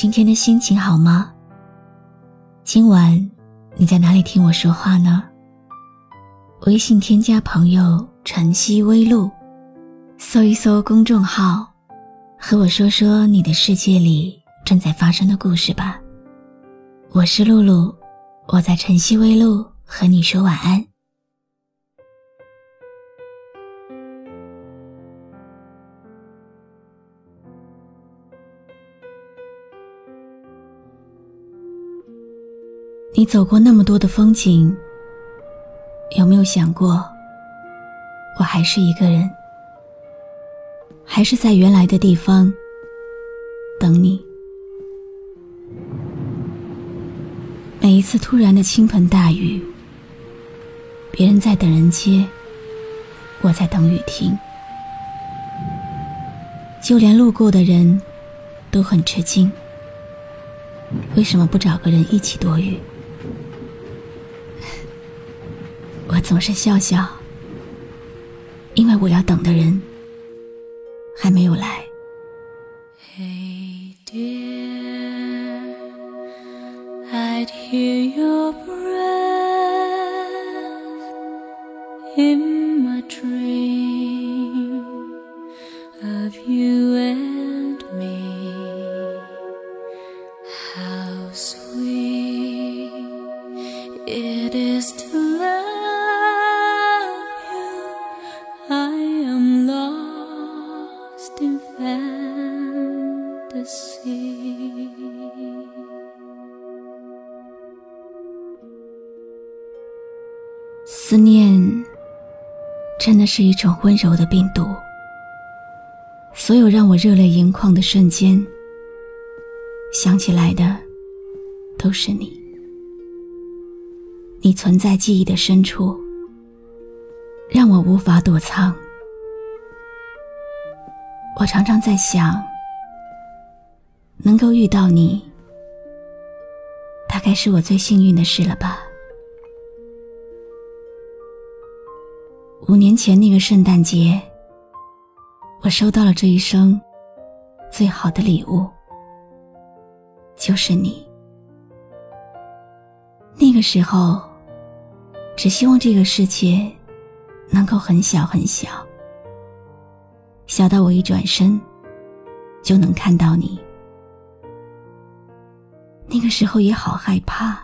今天的心情好吗？今晚你在哪里听我说话呢？微信添加朋友“晨曦微露”，搜一搜公众号，和我说说你的世界里正在发生的故事吧。我是露露，我在晨曦微露和你说晚安。你走过那么多的风景，有没有想过，我还是一个人，还是在原来的地方等你？每一次突然的倾盆大雨，别人在等人接，我在等雨停，就连路过的人都很吃惊，为什么不找个人一起躲雨？总是笑笑，因为我要等的人还没有来。思念，真的是一种温柔的病毒。所有让我热泪盈眶的瞬间，想起来的都是你。你存在记忆的深处，让我无法躲藏。我常常在想，能够遇到你，大概是我最幸运的事了吧。五年前那个圣诞节，我收到了这一生最好的礼物，就是你。那个时候，只希望这个世界能够很小很小，小到我一转身就能看到你。那个时候也好害怕，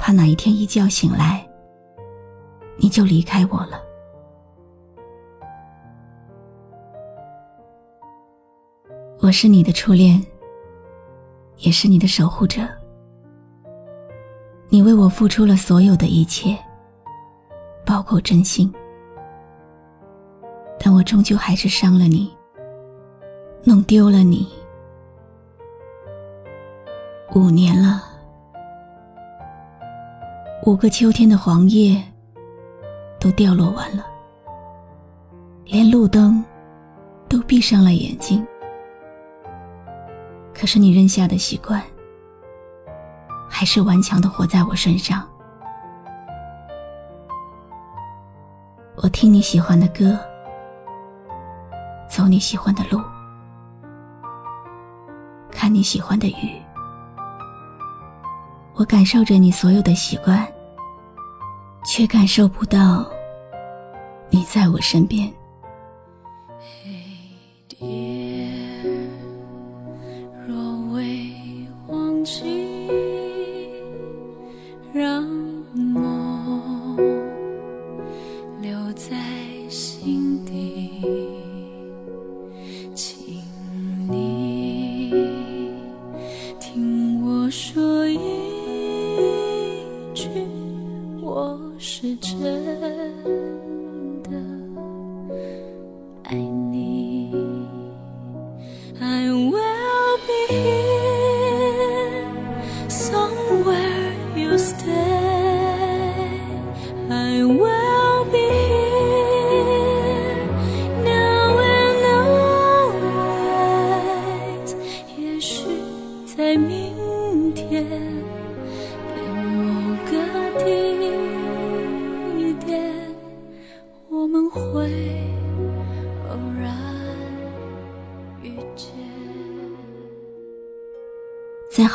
怕哪一天一觉醒来。你就离开我了。我是你的初恋，也是你的守护者。你为我付出了所有的一切，包括真心。但我终究还是伤了你，弄丢了你。五年了，五个秋天的黄叶。都掉落完了，连路灯都闭上了眼睛。可是你扔下的习惯，还是顽强的活在我身上。我听你喜欢的歌，走你喜欢的路，看你喜欢的雨，我感受着你所有的习惯。却感受不到你在我身边。我是真。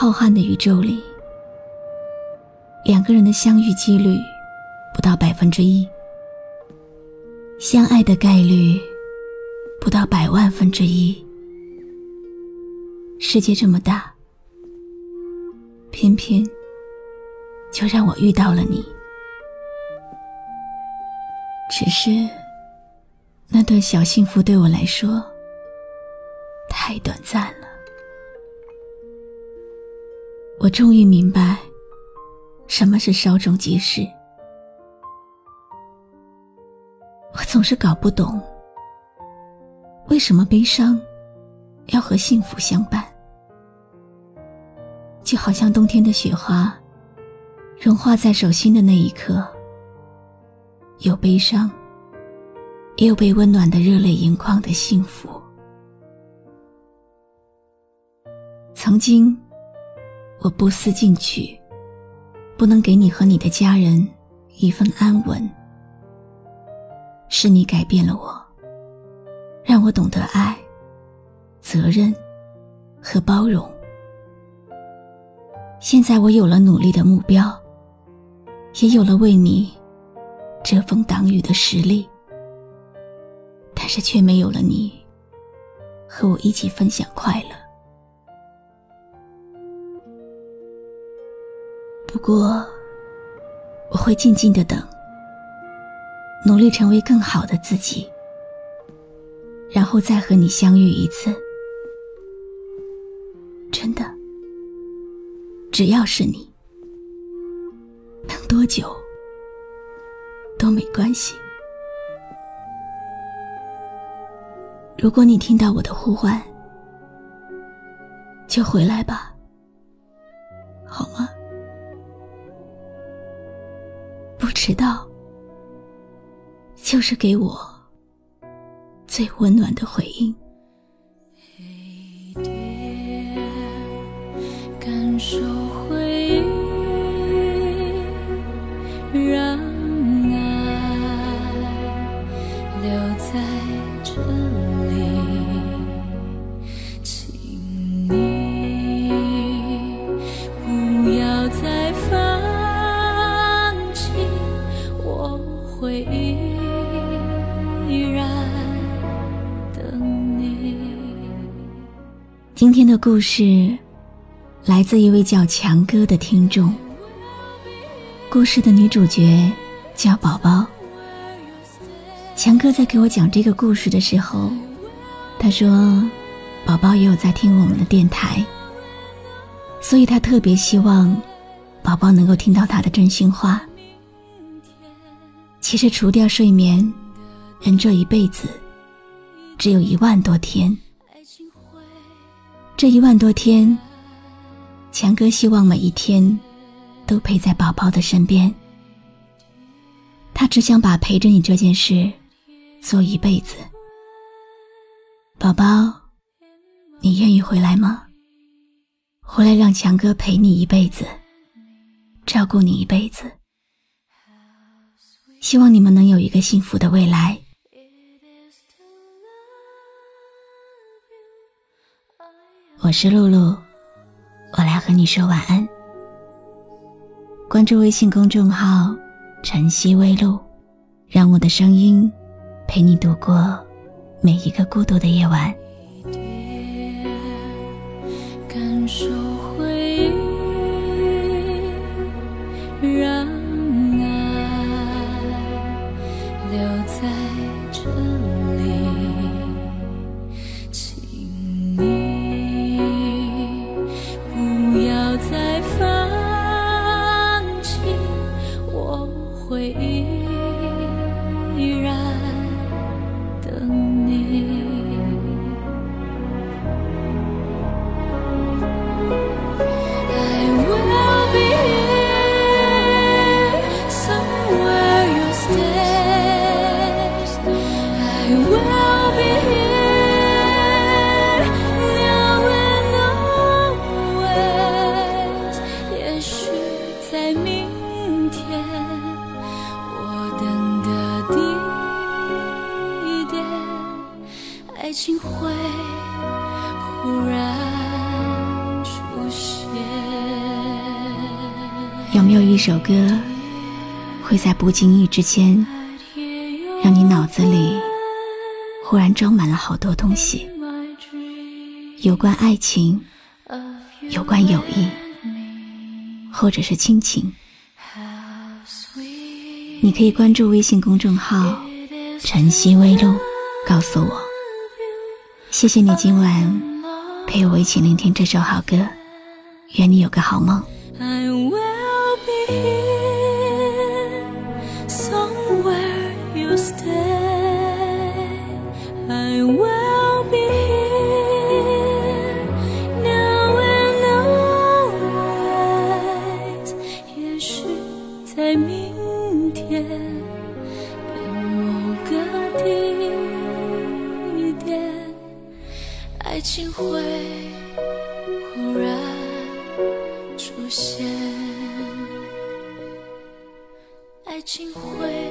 浩瀚的宇宙里，两个人的相遇几率不到百分之一，相爱的概率不到百万分之一。世界这么大，偏偏就让我遇到了你。只是那段小幸福对我来说太短暂了。我终于明白，什么是稍纵即逝。我总是搞不懂，为什么悲伤要和幸福相伴？就好像冬天的雪花，融化在手心的那一刻，有悲伤，也有被温暖的热泪盈眶的幸福。曾经。我不思进取，不能给你和你的家人一份安稳。是你改变了我，让我懂得爱、责任和包容。现在我有了努力的目标，也有了为你遮风挡雨的实力，但是却没有了你和我一起分享快乐。不过，我会静静的等，努力成为更好的自己，然后再和你相遇一次。真的，只要是你，等多久都没关系。如果你听到我的呼唤，就回来吧，好吗？就是给我最温暖的回应。今天的故事来自一位叫强哥的听众。故事的女主角叫宝宝。强哥在给我讲这个故事的时候，他说：“宝宝也有在听我们的电台，所以他特别希望宝宝能够听到他的真心话。其实，除掉睡眠，人这一辈子只有一万多天。”这一万多天，强哥希望每一天都陪在宝宝的身边。他只想把陪着你这件事做一辈子。宝宝，你愿意回来吗？回来让强哥陪你一辈子，照顾你一辈子。希望你们能有一个幸福的未来。我是露露，我来和你说晚安。关注微信公众号“晨曦微露”，让我的声音陪你度过每一个孤独的夜晚。爱情会忽然出现。有没有一首歌，会在不经意之间，让你脑子里忽然装满了好多东西？有关爱情，有关友谊，或者是亲情。你可以关注微信公众号“晨曦微露”，告诉我。谢谢你今晚陪我一起聆听这首好歌，愿你有个好梦。现，爱情会